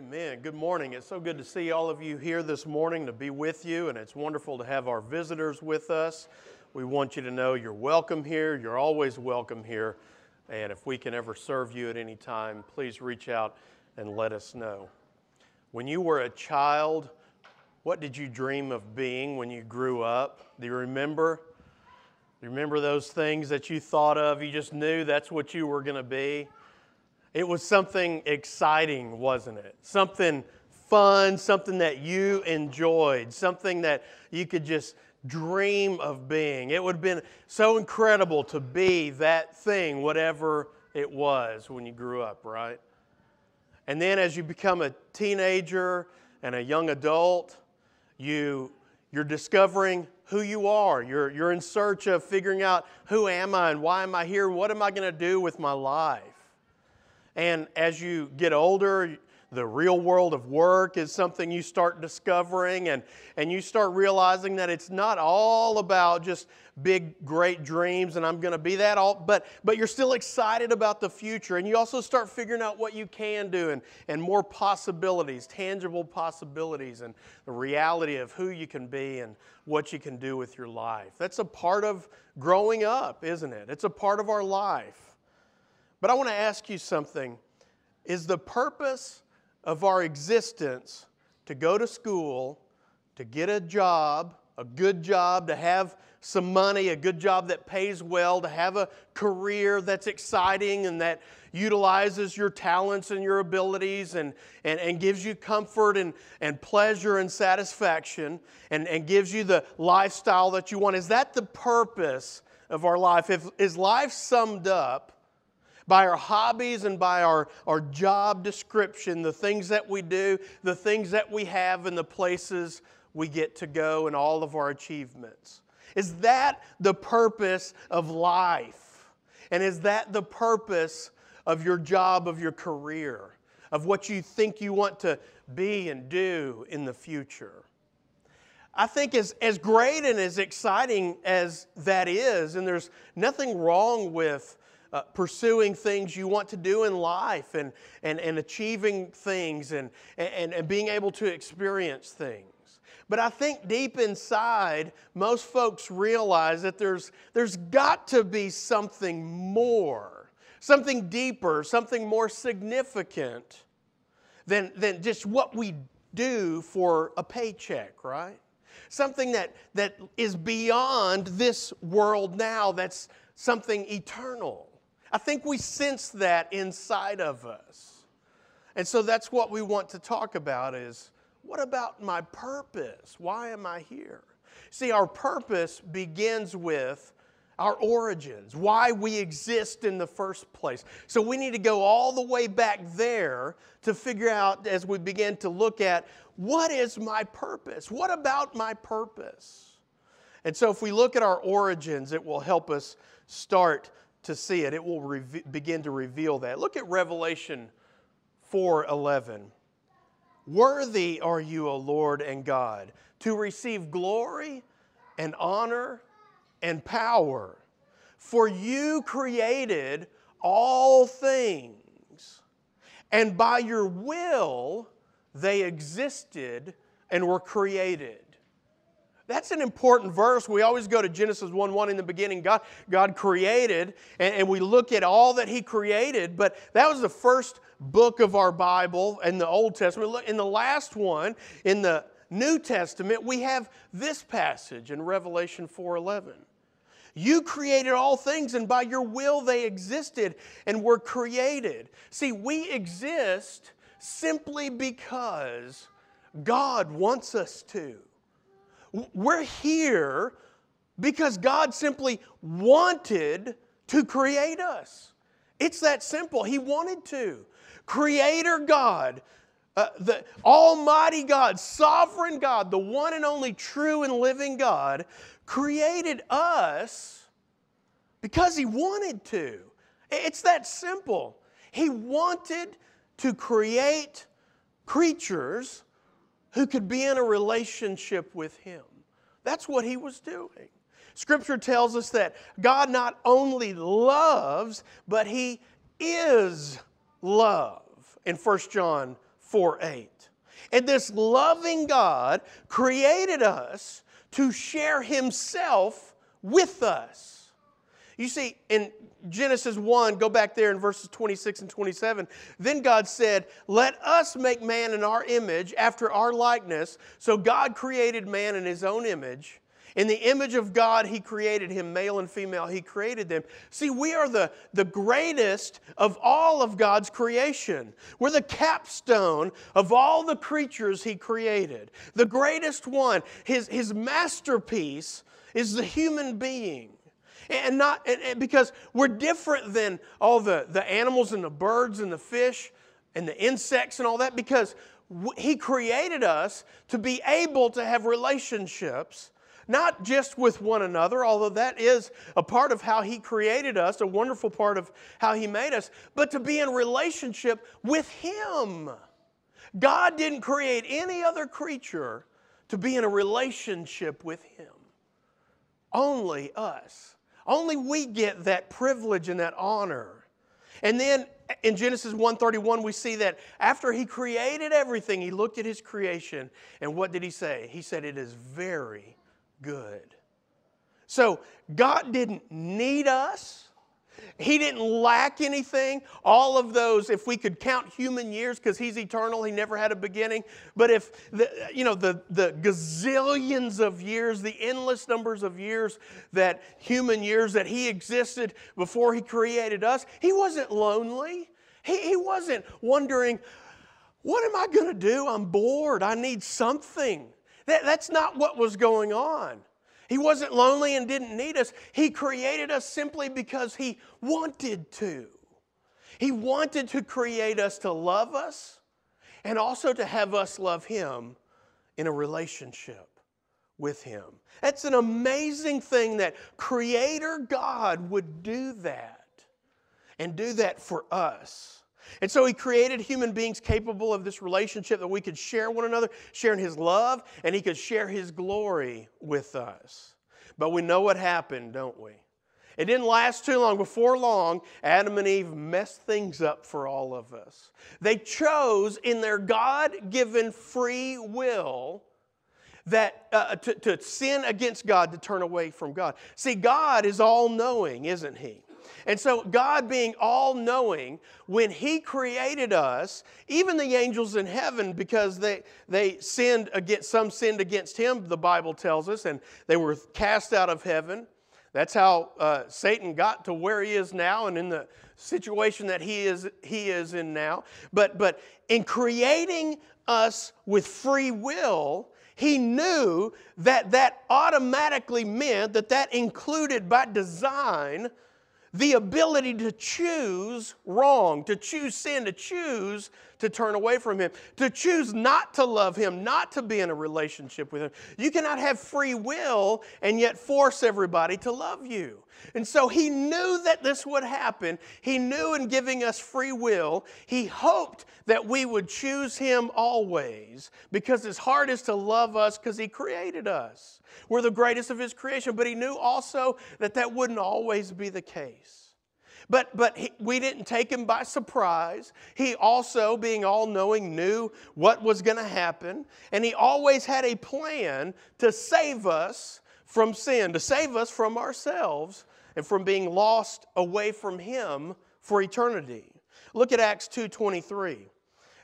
Amen. Good morning. It's so good to see all of you here this morning, to be with you, and it's wonderful to have our visitors with us. We want you to know you're welcome here. You're always welcome here. And if we can ever serve you at any time, please reach out and let us know. When you were a child, what did you dream of being when you grew up? Do you remember? Do you remember those things that you thought of? You just knew that's what you were going to be? It was something exciting, wasn't it? Something fun, something that you enjoyed, something that you could just dream of being. It would have been so incredible to be that thing, whatever it was when you grew up, right? And then as you become a teenager and a young adult, you, you're discovering who you are. You're, you're in search of figuring out who am I and why am I here? What am I going to do with my life? And as you get older, the real world of work is something you start discovering, and, and you start realizing that it's not all about just big, great dreams, and I'm going to be that all, but, but you're still excited about the future. And you also start figuring out what you can do and, and more possibilities, tangible possibilities, and the reality of who you can be and what you can do with your life. That's a part of growing up, isn't it? It's a part of our life. But I want to ask you something. Is the purpose of our existence to go to school, to get a job, a good job, to have some money, a good job that pays well, to have a career that's exciting and that utilizes your talents and your abilities and, and, and gives you comfort and, and pleasure and satisfaction and, and gives you the lifestyle that you want? Is that the purpose of our life? If, is life summed up by our hobbies and by our, our job description, the things that we do, the things that we have, and the places we get to go, and all of our achievements. Is that the purpose of life? And is that the purpose of your job, of your career, of what you think you want to be and do in the future? I think as, as great and as exciting as that is, and there's nothing wrong with uh, pursuing things you want to do in life and, and, and achieving things and, and, and being able to experience things. But I think deep inside, most folks realize that there's, there's got to be something more, something deeper, something more significant than, than just what we do for a paycheck, right? Something that, that is beyond this world now, that's something eternal. I think we sense that inside of us. And so that's what we want to talk about is what about my purpose? Why am I here? See, our purpose begins with our origins, why we exist in the first place. So we need to go all the way back there to figure out as we begin to look at what is my purpose? What about my purpose? And so if we look at our origins, it will help us start to see it. It will re- begin to reveal that. Look at Revelation 4:11. Worthy are you, O Lord and God, to receive glory and honor and power, for you created all things, and by your will they existed and were created. That's an important verse. We always go to Genesis 1 1 in the beginning. God, God created, and, and we look at all that He created, but that was the first book of our Bible in the Old Testament. In the last one, in the New Testament, we have this passage in Revelation 4:11. You created all things, and by your will they existed and were created. See, we exist simply because God wants us to. We're here because God simply wanted to create us. It's that simple. He wanted to. Creator God, uh, the Almighty God, sovereign God, the one and only true and living God, created us because He wanted to. It's that simple. He wanted to create creatures who could be in a relationship with Him. That's what He was doing. Scripture tells us that God not only loves, but He is love in 1 John 4 8. And this loving God created us to share Himself with us. You see, in Genesis 1, go back there in verses 26 and 27. Then God said, Let us make man in our image, after our likeness. So God created man in His own image. In the image of God, He created him, male and female, He created them. See, we are the, the greatest of all of God's creation. We're the capstone of all the creatures He created. The greatest one, His, his masterpiece, is the human being. And not and, and because we're different than all the, the animals and the birds and the fish and the insects and all that, because He created us to be able to have relationships not just with one another, although that is a part of how He created us, a wonderful part of how He made us, but to be in relationship with Him. God didn't create any other creature to be in a relationship with Him. Only us. Only we get that privilege and that honor. And then in Genesis 1:31 we see that after he created everything he looked at his creation and what did he say? He said it is very good. So God didn't need us. He didn't lack anything. All of those, if we could count human years, because He's eternal, He never had a beginning. But if, the, you know, the, the gazillions of years, the endless numbers of years that human years that He existed before He created us, He wasn't lonely. He, he wasn't wondering, what am I going to do? I'm bored. I need something. That, that's not what was going on. He wasn't lonely and didn't need us. He created us simply because He wanted to. He wanted to create us to love us and also to have us love Him in a relationship with Him. That's an amazing thing that Creator God would do that and do that for us. And so he created human beings capable of this relationship that we could share one another, sharing his love, and he could share his glory with us. But we know what happened, don't we? It didn't last too long. Before long, Adam and Eve messed things up for all of us. They chose in their God given free will that uh, to, to sin against God, to turn away from God. See, God is all knowing, isn't He? And so, God being all knowing, when He created us, even the angels in heaven, because they, they sinned against, some sinned against Him, the Bible tells us, and they were cast out of heaven. That's how uh, Satan got to where he is now and in the situation that he is, he is in now. But, but in creating us with free will, he knew that that automatically meant that that included by design the ability to choose wrong, to choose sin, to choose to turn away from Him, to choose not to love Him, not to be in a relationship with Him. You cannot have free will and yet force everybody to love you. And so He knew that this would happen. He knew in giving us free will, He hoped that we would choose Him always because His heart is to love us because He created us. We're the greatest of His creation, but He knew also that that wouldn't always be the case. But, but he, we didn't take him by surprise. He also, being all knowing, knew what was going to happen. And he always had a plan to save us from sin, to save us from ourselves and from being lost away from him for eternity. Look at Acts 2:23.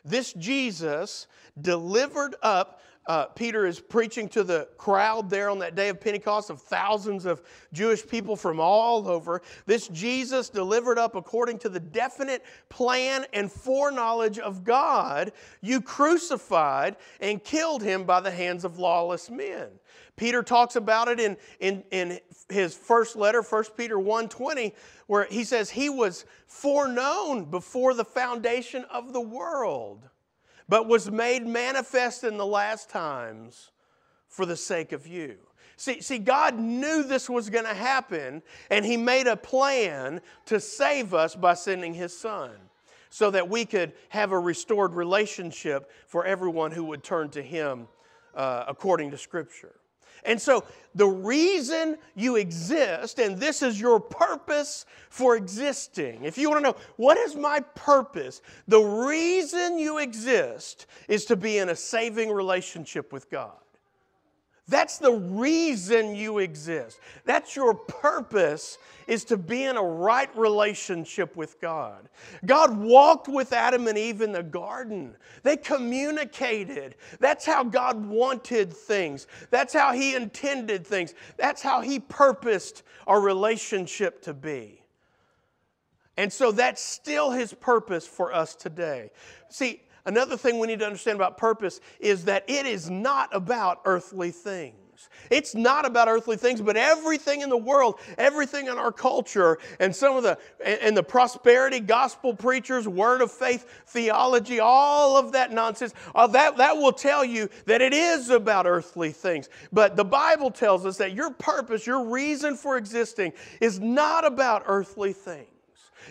This Jesus delivered up uh, Peter is preaching to the crowd there on that day of Pentecost of thousands of Jewish people from all over. This Jesus delivered up according to the definite plan and foreknowledge of God, you crucified and killed him by the hands of lawless men. Peter talks about it in, in, in his first letter, 1 Peter 1.20, where he says he was foreknown before the foundation of the world but was made manifest in the last times for the sake of you. See, see, God knew this was going to happen, and He made a plan to save us by sending His Son so that we could have a restored relationship for everyone who would turn to Him uh, according to Scripture. And so, the reason you exist, and this is your purpose for existing. If you want to know, what is my purpose? The reason you exist is to be in a saving relationship with God. That's the reason you exist. That's your purpose is to be in a right relationship with God. God walked with Adam and Eve in the garden. They communicated. That's how God wanted things. That's how he intended things. That's how he purposed our relationship to be. And so that's still his purpose for us today. See, Another thing we need to understand about purpose is that it is not about earthly things. It's not about earthly things, but everything in the world, everything in our culture, and some of the and the prosperity gospel preachers, word of faith theology, all of that nonsense, all that, that will tell you that it is about earthly things. But the Bible tells us that your purpose, your reason for existing, is not about earthly things.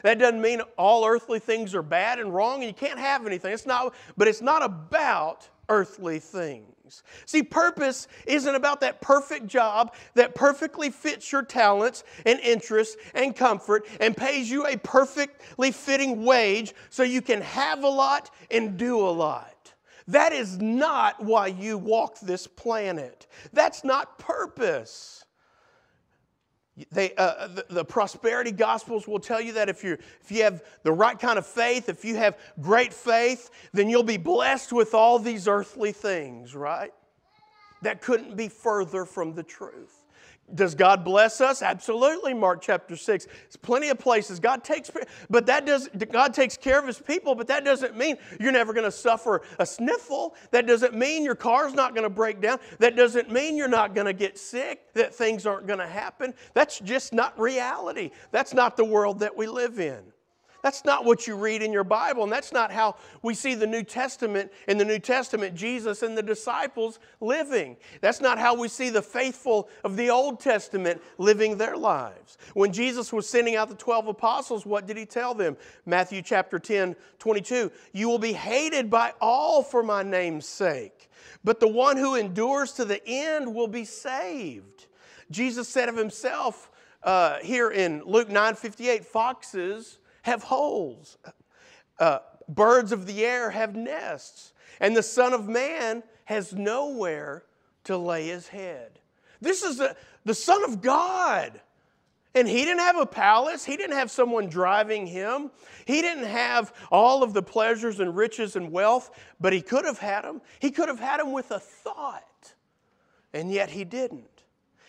That doesn't mean all earthly things are bad and wrong and you can't have anything. It's not, but it's not about earthly things. See, purpose isn't about that perfect job that perfectly fits your talents and interests and comfort and pays you a perfectly fitting wage so you can have a lot and do a lot. That is not why you walk this planet. That's not purpose. They, uh, the, the, prosperity gospels will tell you that if, you if you have the right kind of faith, if you have great faith, then you'll be blessed with all these earthly things, right? That couldn't be further from the truth. Does God bless us? Absolutely, Mark chapter 6. There's plenty of places. God takes but that does God takes care of his people, but that doesn't mean you're never going to suffer a sniffle. That doesn't mean your car's not going to break down. That doesn't mean you're not going to get sick, that things aren't going to happen. That's just not reality. That's not the world that we live in. That's not what you read in your Bible, and that's not how we see the New Testament, in the New Testament, Jesus and the disciples living. That's not how we see the faithful of the Old Testament living their lives. When Jesus was sending out the 12 apostles, what did he tell them? Matthew chapter 10, 22. You will be hated by all for my name's sake, but the one who endures to the end will be saved. Jesus said of himself uh, here in Luke 9 58, foxes have holes. Uh, birds of the air have nests. And the Son of Man has nowhere to lay his head. This is the, the Son of God. And he didn't have a palace. He didn't have someone driving him. He didn't have all of the pleasures and riches and wealth, but he could have had them. He could have had them with a thought, and yet he didn't.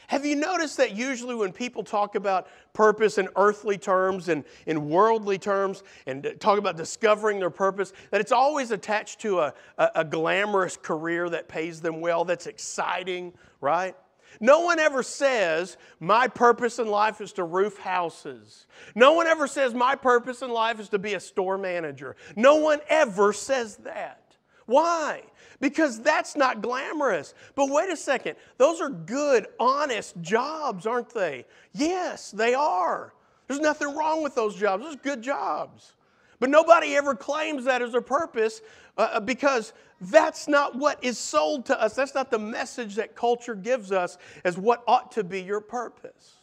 Have you noticed that usually when people talk about purpose in earthly terms and in worldly terms and talk about discovering their purpose, that it's always attached to a, a, a glamorous career that pays them well, that's exciting, right? No one ever says, My purpose in life is to roof houses. No one ever says, My purpose in life is to be a store manager. No one ever says that. Why? because that's not glamorous. But wait a second, those are good, honest jobs, aren't they? Yes, they are. There's nothing wrong with those jobs, those are good jobs. But nobody ever claims that as a purpose uh, uh, because that's not what is sold to us. That's not the message that culture gives us as what ought to be your purpose.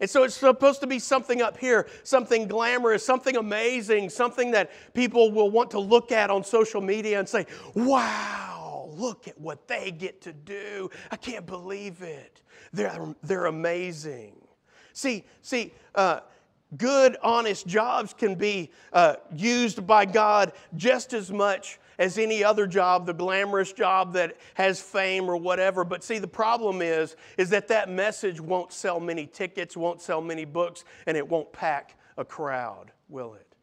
And so it's supposed to be something up here, something glamorous, something amazing, something that people will want to look at on social media and say, wow, look at what they get to do. I can't believe it. They're, they're amazing. See, see, uh, good, honest jobs can be uh, used by God just as much as any other job, the glamorous job that has fame or whatever. But see, the problem is, is that that message won't sell many tickets, won't sell many books, and it won't pack a crowd, will it?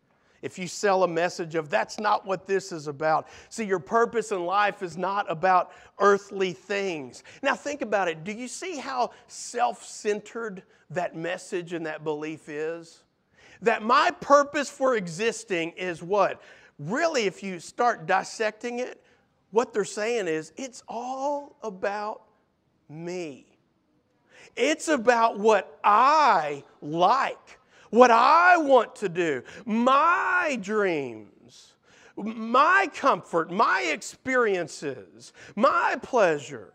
If you sell a message of that's not what this is about. See, your purpose in life is not about earthly things. Now, think about it. Do you see how self centered that message and that belief is? That my purpose for existing is what? Really, if you start dissecting it, what they're saying is it's all about me. It's about what I like, what I want to do, my dreams, my comfort, my experiences, my pleasures.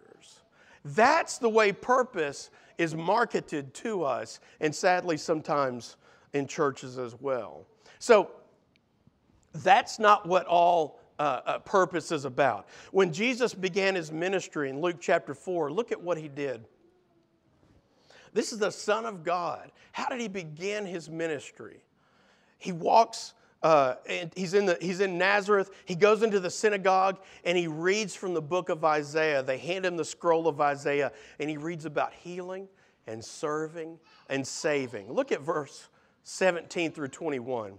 That's the way purpose is marketed to us, and sadly, sometimes in churches as well. So, that's not what all uh, uh, purpose is about. When Jesus began his ministry in Luke chapter 4, look at what he did. This is the Son of God. How did he begin his ministry? He walks, uh, and he's in, the, he's in Nazareth. He goes into the synagogue and he reads from the book of Isaiah. They hand him the scroll of Isaiah, and he reads about healing and serving and saving. Look at verse 17 through 21.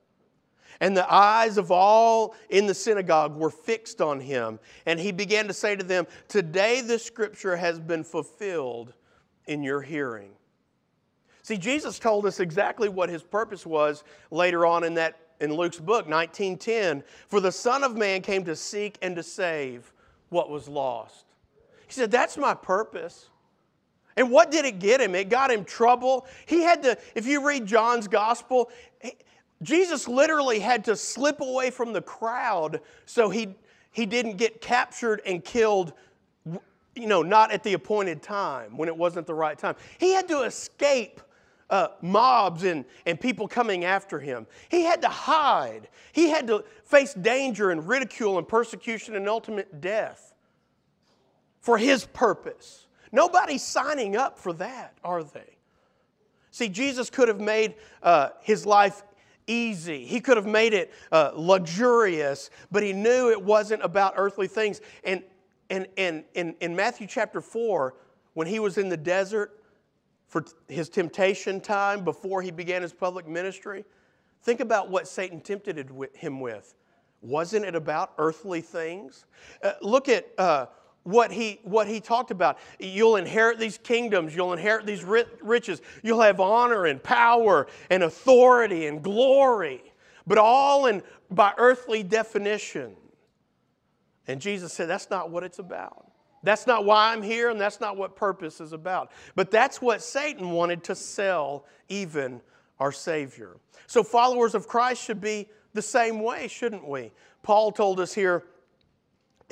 And the eyes of all in the synagogue were fixed on him. And he began to say to them, Today this scripture has been fulfilled in your hearing. See, Jesus told us exactly what his purpose was later on in that in Luke's book, 1910. For the Son of Man came to seek and to save what was lost. He said, That's my purpose. And what did it get him? It got him trouble. He had to, if you read John's gospel, Jesus literally had to slip away from the crowd so he, he didn't get captured and killed, you know, not at the appointed time when it wasn't the right time. He had to escape uh, mobs and, and people coming after him. He had to hide. He had to face danger and ridicule and persecution and ultimate death for his purpose. Nobody's signing up for that, are they? See, Jesus could have made uh, his life easy. He could have made it uh, luxurious, but he knew it wasn't about earthly things. And, and, and in, in Matthew chapter 4, when he was in the desert for his temptation time before he began his public ministry, think about what Satan tempted him with. Wasn't it about earthly things? Uh, look at uh, what he, what he talked about. You'll inherit these kingdoms, you'll inherit these riches, you'll have honor and power and authority and glory, but all in, by earthly definition. And Jesus said, That's not what it's about. That's not why I'm here, and that's not what purpose is about. But that's what Satan wanted to sell, even our Savior. So, followers of Christ should be the same way, shouldn't we? Paul told us here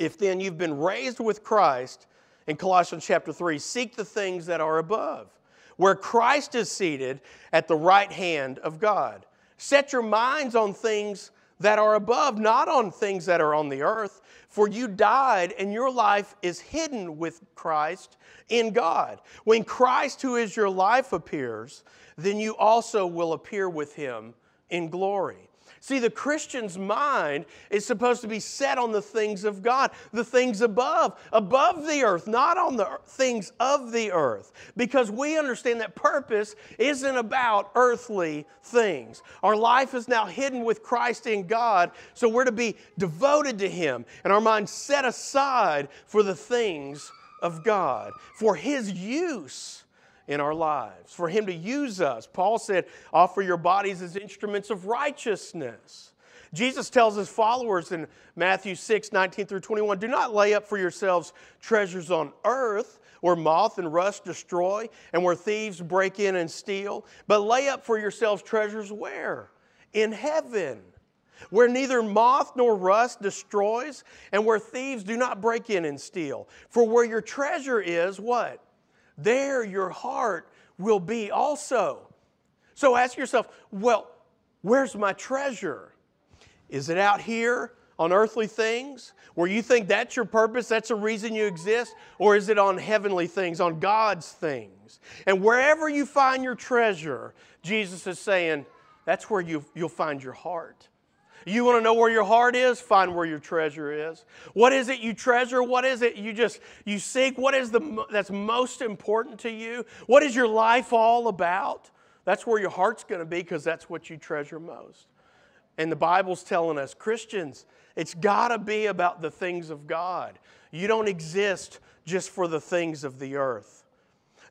if then you've been raised with Christ, in Colossians chapter 3, seek the things that are above, where Christ is seated at the right hand of God. Set your minds on things that are above, not on things that are on the earth. For you died, and your life is hidden with Christ in God. When Christ, who is your life, appears, then you also will appear with him in glory. See, the Christian's mind is supposed to be set on the things of God, the things above, above the earth, not on the things of the earth, because we understand that purpose isn't about earthly things. Our life is now hidden with Christ in God, so we're to be devoted to Him and our mind set aside for the things of God, for His use in our lives, for Him to use us. Paul said, offer your bodies as instruments of righteousness. Jesus tells his followers in Matthew 6, 19 through 21, do not lay up for yourselves treasures on earth where moth and rust destroy and where thieves break in and steal, but lay up for yourselves treasures where? In heaven, where neither moth nor rust destroys and where thieves do not break in and steal. For where your treasure is, what? There your heart will be also. So ask yourself, well, where's my treasure? Is it out here on earthly things where you think that's your purpose, that's the reason you exist? Or is it on heavenly things, on God's things? And wherever you find your treasure, Jesus is saying, that's where you, you'll find your heart. You want to know where your heart is? Find where your treasure is. What is it you treasure? What is it you just you seek? What is the that's most important to you? What is your life all about? That's where your heart's going to be because that's what you treasure most. And the Bible's telling us, Christians, it's got to be about the things of God. You don't exist just for the things of the earth.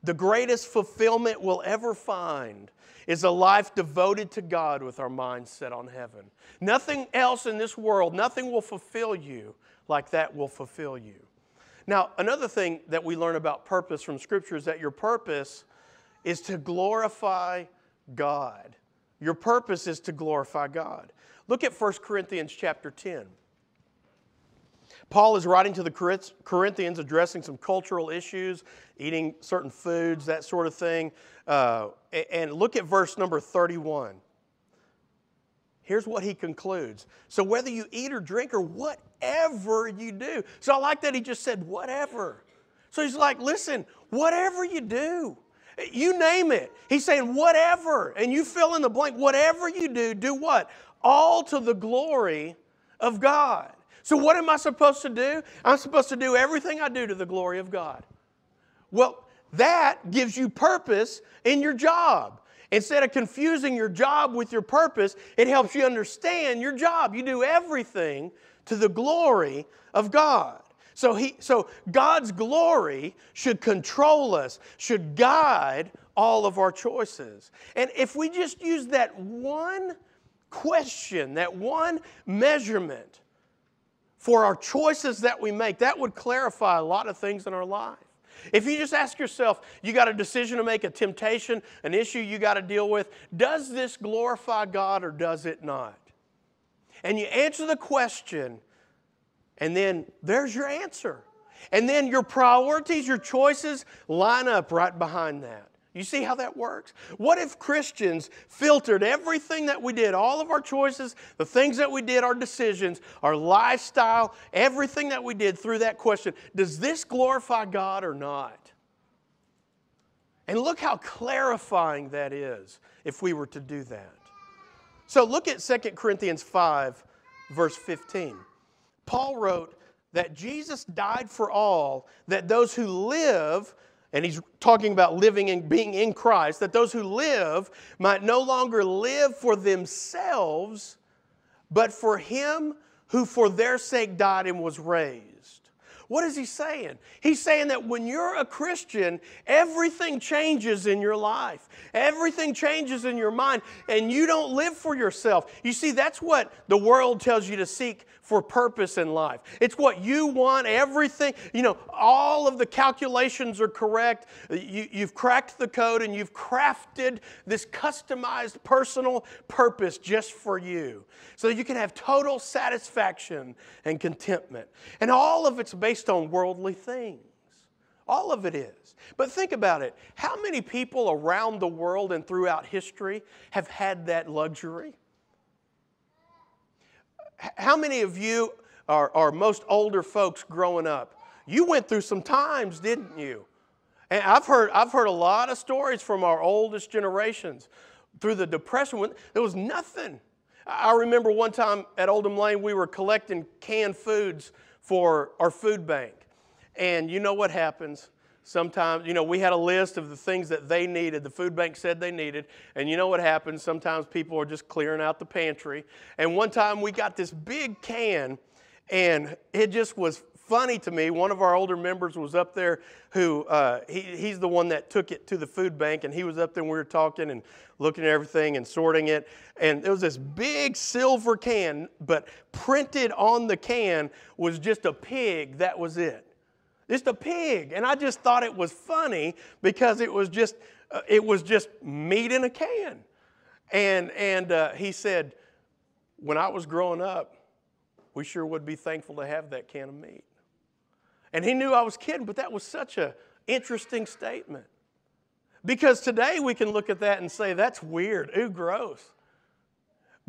The greatest fulfillment we'll ever find is a life devoted to God with our minds set on heaven. Nothing else in this world, nothing will fulfill you like that will fulfill you. Now, another thing that we learn about purpose from Scripture is that your purpose is to glorify God. Your purpose is to glorify God. Look at 1 Corinthians chapter 10. Paul is writing to the Corinthians addressing some cultural issues, eating certain foods, that sort of thing. Uh, and look at verse number 31. Here's what he concludes. So, whether you eat or drink or whatever you do. So, I like that he just said, whatever. So, he's like, listen, whatever you do, you name it. He's saying, whatever. And you fill in the blank. Whatever you do, do what? All to the glory of God. So, what am I supposed to do? I'm supposed to do everything I do to the glory of God. Well, that gives you purpose in your job. Instead of confusing your job with your purpose, it helps you understand your job. You do everything to the glory of God. So, he, so God's glory should control us, should guide all of our choices. And if we just use that one question, that one measurement for our choices that we make, that would clarify a lot of things in our life. If you just ask yourself, you got a decision to make, a temptation, an issue you got to deal with, does this glorify God or does it not? And you answer the question, and then there's your answer. And then your priorities, your choices line up right behind that. You see how that works? What if Christians filtered everything that we did, all of our choices, the things that we did, our decisions, our lifestyle, everything that we did through that question does this glorify God or not? And look how clarifying that is if we were to do that. So look at 2 Corinthians 5, verse 15. Paul wrote that Jesus died for all, that those who live and he's talking about living and being in Christ, that those who live might no longer live for themselves, but for him who for their sake died and was raised. What is he saying? He's saying that when you're a Christian, everything changes in your life. Everything changes in your mind, and you don't live for yourself. You see, that's what the world tells you to seek for purpose in life. It's what you want, everything. You know, all of the calculations are correct. You, you've cracked the code and you've crafted this customized personal purpose just for you so that you can have total satisfaction and contentment. And all of it's based on worldly things. All of it is. But think about it. How many people around the world and throughout history have had that luxury? How many of you are, are most older folks growing up? You went through some times, didn't you? And I've heard, I've heard a lot of stories from our oldest generations. Through the Depression, when there was nothing. I remember one time at Oldham Lane, we were collecting canned foods for our food bank. And you know what happens? Sometimes, you know, we had a list of the things that they needed, the food bank said they needed. And you know what happens? Sometimes people are just clearing out the pantry. And one time we got this big can, and it just was funny to me. One of our older members was up there who, uh, he, he's the one that took it to the food bank, and he was up there and we were talking and looking at everything and sorting it. And there was this big silver can, but printed on the can was just a pig. That was it just a pig. And I just thought it was funny because it was just, uh, it was just meat in a can. And, and uh, he said, when I was growing up, we sure would be thankful to have that can of meat. And he knew I was kidding, but that was such an interesting statement. Because today we can look at that and say, that's weird. Ooh, gross.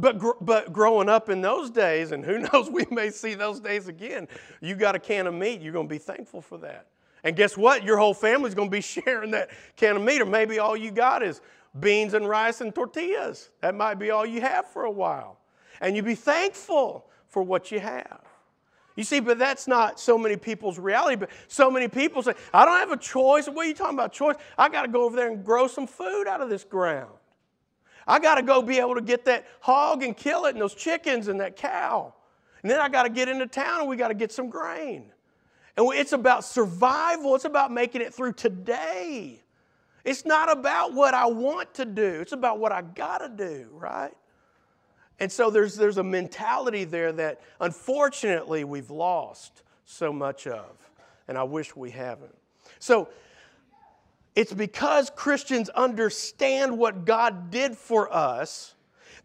But, gr- but growing up in those days, and who knows, we may see those days again, you got a can of meat, you're going to be thankful for that. And guess what? Your whole family's going to be sharing that can of meat, or maybe all you got is beans and rice and tortillas. That might be all you have for a while. And you be thankful for what you have. You see, but that's not so many people's reality. But so many people say, I don't have a choice. What are you talking about, choice? I got to go over there and grow some food out of this ground. I got to go be able to get that hog and kill it and those chickens and that cow. And then I got to get into town and we got to get some grain. And it's about survival, it's about making it through today. It's not about what I want to do, it's about what I got to do, right? And so there's, there's a mentality there that unfortunately we've lost so much of, and I wish we haven't. So it's because Christians understand what God did for us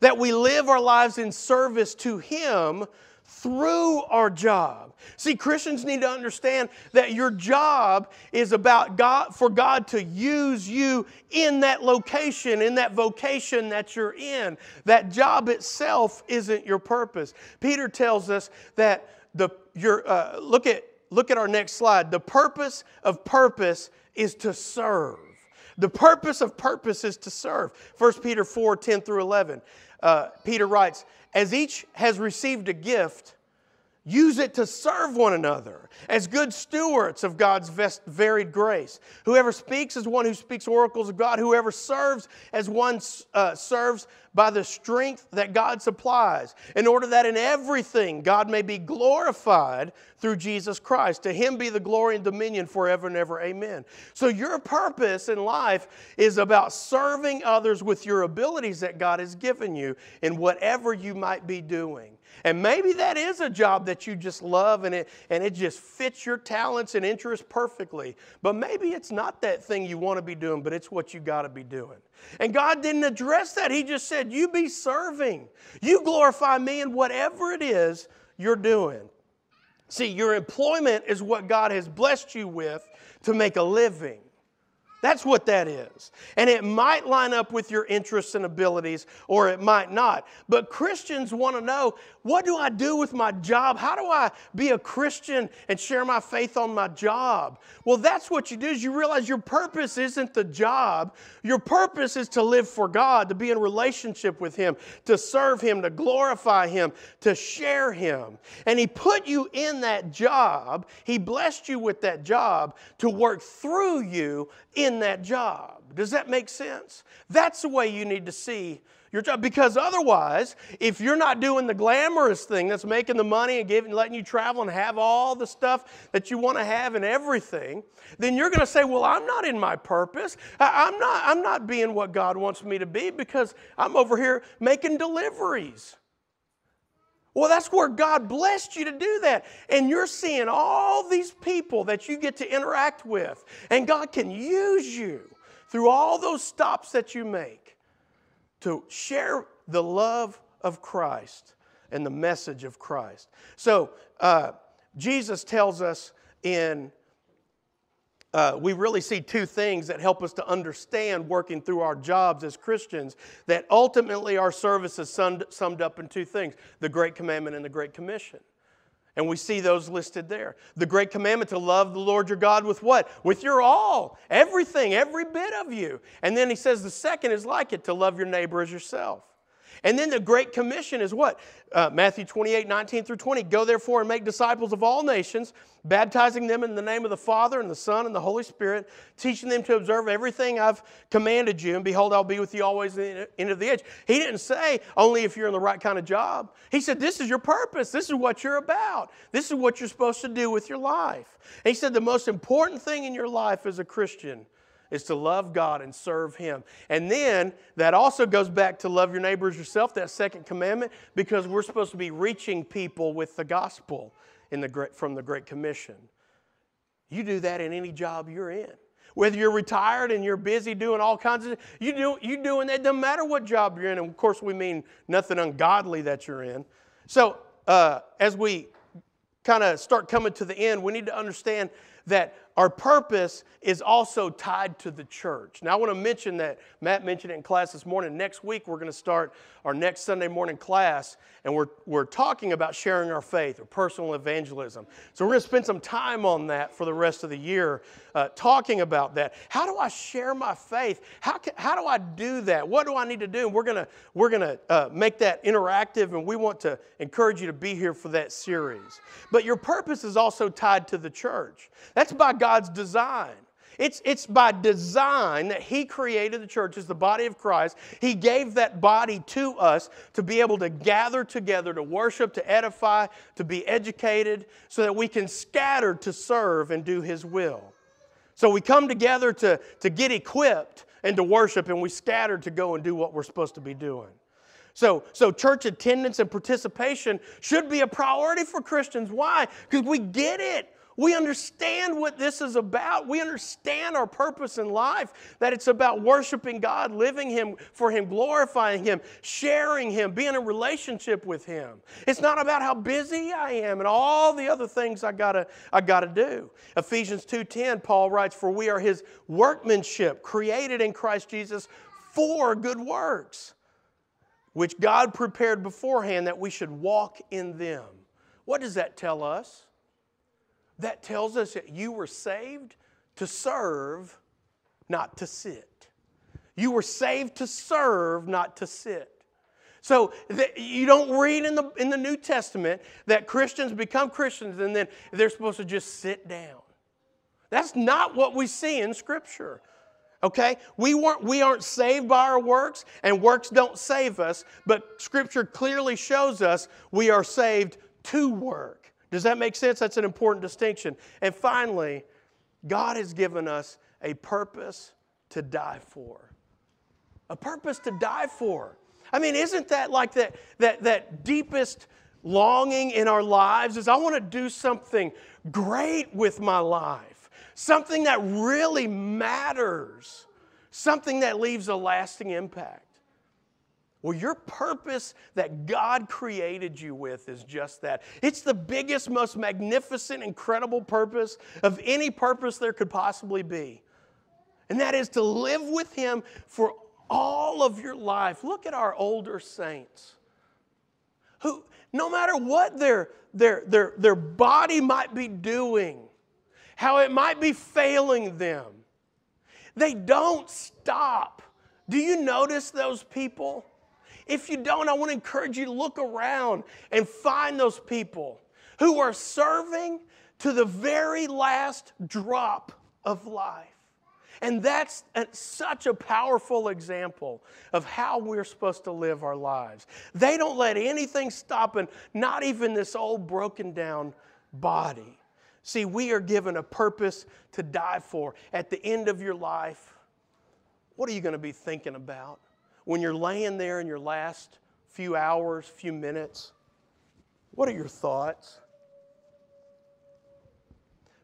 that we live our lives in service to Him through our job. See, Christians need to understand that your job is about God for God to use you in that location, in that vocation that you're in. That job itself isn't your purpose. Peter tells us that the your uh, look at look at our next slide. The purpose of purpose is to serve. The purpose of purpose is to serve. 1 Peter 4 10 through 11. Uh, Peter writes, As each has received a gift, Use it to serve one another as good stewards of God's varied grace. Whoever speaks is one who speaks oracles of God. Whoever serves as one uh, serves by the strength that God supplies, in order that in everything God may be glorified through Jesus Christ. To him be the glory and dominion forever and ever. Amen. So, your purpose in life is about serving others with your abilities that God has given you in whatever you might be doing. And maybe that is a job that you just love and it, and it just fits your talents and interests perfectly. But maybe it's not that thing you want to be doing, but it's what you got to be doing. And God didn't address that. He just said, You be serving. You glorify me in whatever it is you're doing. See, your employment is what God has blessed you with to make a living. That's what that is. And it might line up with your interests and abilities, or it might not. But Christians want to know what do I do with my job? How do I be a Christian and share my faith on my job? Well, that's what you do is you realize your purpose isn't the job. Your purpose is to live for God, to be in relationship with Him, to serve Him, to glorify Him, to share Him. And He put you in that job, He blessed you with that job to work through you in that job. Does that make sense? That's the way you need to see your job. Because otherwise, if you're not doing the glamorous thing that's making the money and giving, letting you travel and have all the stuff that you want to have and everything, then you're going to say, "Well, I'm not in my purpose. I'm not. I'm not being what God wants me to be because I'm over here making deliveries." Well, that's where God blessed you to do that. And you're seeing all these people that you get to interact with. And God can use you through all those stops that you make to share the love of Christ and the message of Christ. So, uh, Jesus tells us in uh, we really see two things that help us to understand working through our jobs as Christians that ultimately our service is summed, summed up in two things the Great Commandment and the Great Commission. And we see those listed there. The Great Commandment to love the Lord your God with what? With your all, everything, every bit of you. And then he says the second is like it to love your neighbor as yourself. And then the Great Commission is what? Uh, Matthew 28, 19 through 20. Go therefore and make disciples of all nations, baptizing them in the name of the Father and the Son and the Holy Spirit, teaching them to observe everything I've commanded you. And behold, I'll be with you always to the end of the age. He didn't say only if you're in the right kind of job. He said, This is your purpose. This is what you're about. This is what you're supposed to do with your life. And he said, The most important thing in your life as a Christian is to love God and serve Him. And then that also goes back to love your neighbors yourself, that second commandment, because we're supposed to be reaching people with the gospel in the from the Great Commission. You do that in any job you're in. Whether you're retired and you're busy doing all kinds of you do you doing that doesn't matter what job you're in. And of course, we mean nothing ungodly that you're in. So uh, as we kind of start coming to the end, we need to understand that our purpose is also tied to the church. Now, I want to mention that Matt mentioned it in class this morning. Next week, we're going to start our next Sunday morning class, and we're, we're talking about sharing our faith or personal evangelism. So, we're going to spend some time on that for the rest of the year, uh, talking about that. How do I share my faith? How, can, how do I do that? What do I need to do? And we're going to, we're going to uh, make that interactive, and we want to encourage you to be here for that series. But your purpose is also tied to the church. That's by God's design. It's, it's by design that He created the church as the body of Christ. He gave that body to us to be able to gather together, to worship, to edify, to be educated, so that we can scatter to serve and do His will. So we come together to, to get equipped and to worship, and we scatter to go and do what we're supposed to be doing. So, so church attendance and participation should be a priority for Christians. Why? Because we get it. We understand what this is about. We understand our purpose in life, that it's about worshiping God, living Him for Him, glorifying Him, sharing Him, being in relationship with Him. It's not about how busy I am and all the other things I gotta, I gotta do. Ephesians 2:10, Paul writes, For we are his workmanship, created in Christ Jesus for good works, which God prepared beforehand that we should walk in them. What does that tell us? That tells us that you were saved to serve, not to sit. You were saved to serve, not to sit. So you don't read in the, in the New Testament that Christians become Christians and then they're supposed to just sit down. That's not what we see in Scripture. Okay? We, weren't, we aren't saved by our works, and works don't save us, but Scripture clearly shows us we are saved to work. Does that make sense? That's an important distinction. And finally, God has given us a purpose to die for. A purpose to die for. I mean, isn't that like that, that, that deepest longing in our lives? Is I want to do something great with my life, something that really matters, something that leaves a lasting impact. Well, your purpose that God created you with is just that. It's the biggest, most magnificent, incredible purpose of any purpose there could possibly be. And that is to live with Him for all of your life. Look at our older saints who, no matter what their, their, their, their body might be doing, how it might be failing them, they don't stop. Do you notice those people? If you don't, I want to encourage you to look around and find those people who are serving to the very last drop of life. And that's such a powerful example of how we're supposed to live our lives. They don't let anything stop them, not even this old broken down body. See, we are given a purpose to die for. At the end of your life, what are you going to be thinking about? When you're laying there in your last few hours, few minutes, what are your thoughts?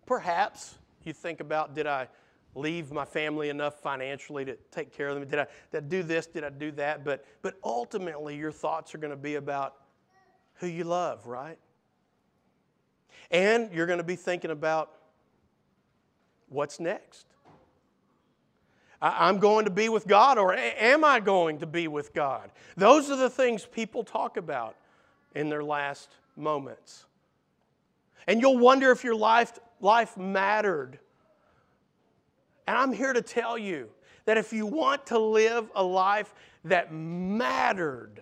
Perhaps you think about did I leave my family enough financially to take care of them? Did I, did I do this? Did I do that? But, but ultimately, your thoughts are going to be about who you love, right? And you're going to be thinking about what's next. I'm going to be with God, or am I going to be with God? Those are the things people talk about in their last moments. And you'll wonder if your life, life mattered. And I'm here to tell you that if you want to live a life that mattered,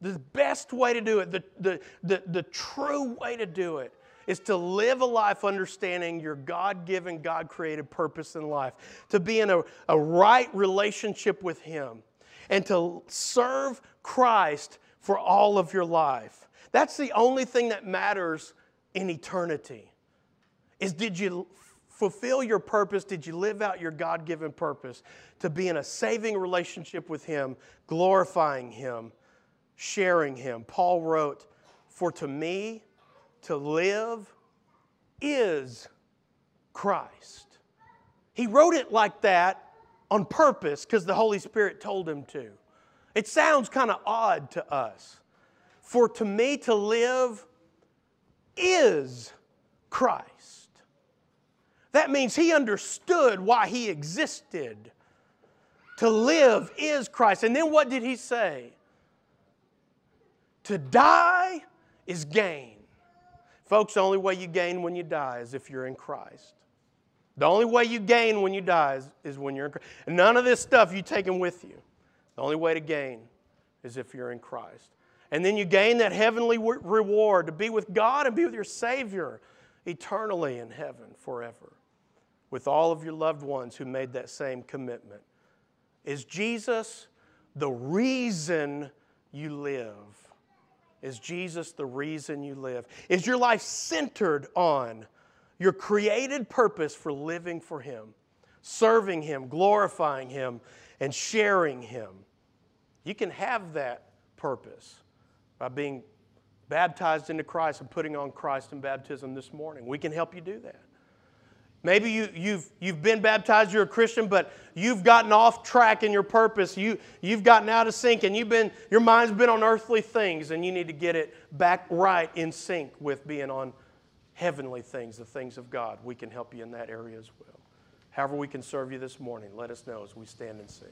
the best way to do it, the, the, the, the true way to do it, is to live a life understanding your God given, God created purpose in life, to be in a, a right relationship with Him, and to serve Christ for all of your life. That's the only thing that matters in eternity. Is did you fulfill your purpose? Did you live out your God given purpose to be in a saving relationship with Him, glorifying Him, sharing Him? Paul wrote, For to me, to live is Christ. He wrote it like that on purpose because the Holy Spirit told him to. It sounds kind of odd to us. For to me to live is Christ. That means he understood why he existed. To live is Christ. And then what did he say? To die is gain. Folks, the only way you gain when you die is if you're in Christ. The only way you gain when you die is, is when you're in Christ. And none of this stuff you taking with you. The only way to gain is if you're in Christ. And then you gain that heavenly reward to be with God and be with your Savior eternally in heaven forever with all of your loved ones who made that same commitment. Is Jesus the reason you live? Is Jesus the reason you live? Is your life centered on your created purpose for living for Him, serving Him, glorifying Him, and sharing Him. You can have that purpose by being baptized into Christ and putting on Christ in baptism this morning. We can help you do that. Maybe you, you've, you've been baptized, you're a Christian, but you've gotten off track in your purpose. You, you've gotten out of sync and you've been, your mind's been on earthly things and you need to get it back right in sync with being on heavenly things, the things of God. We can help you in that area as well. However, we can serve you this morning, let us know as we stand and sing.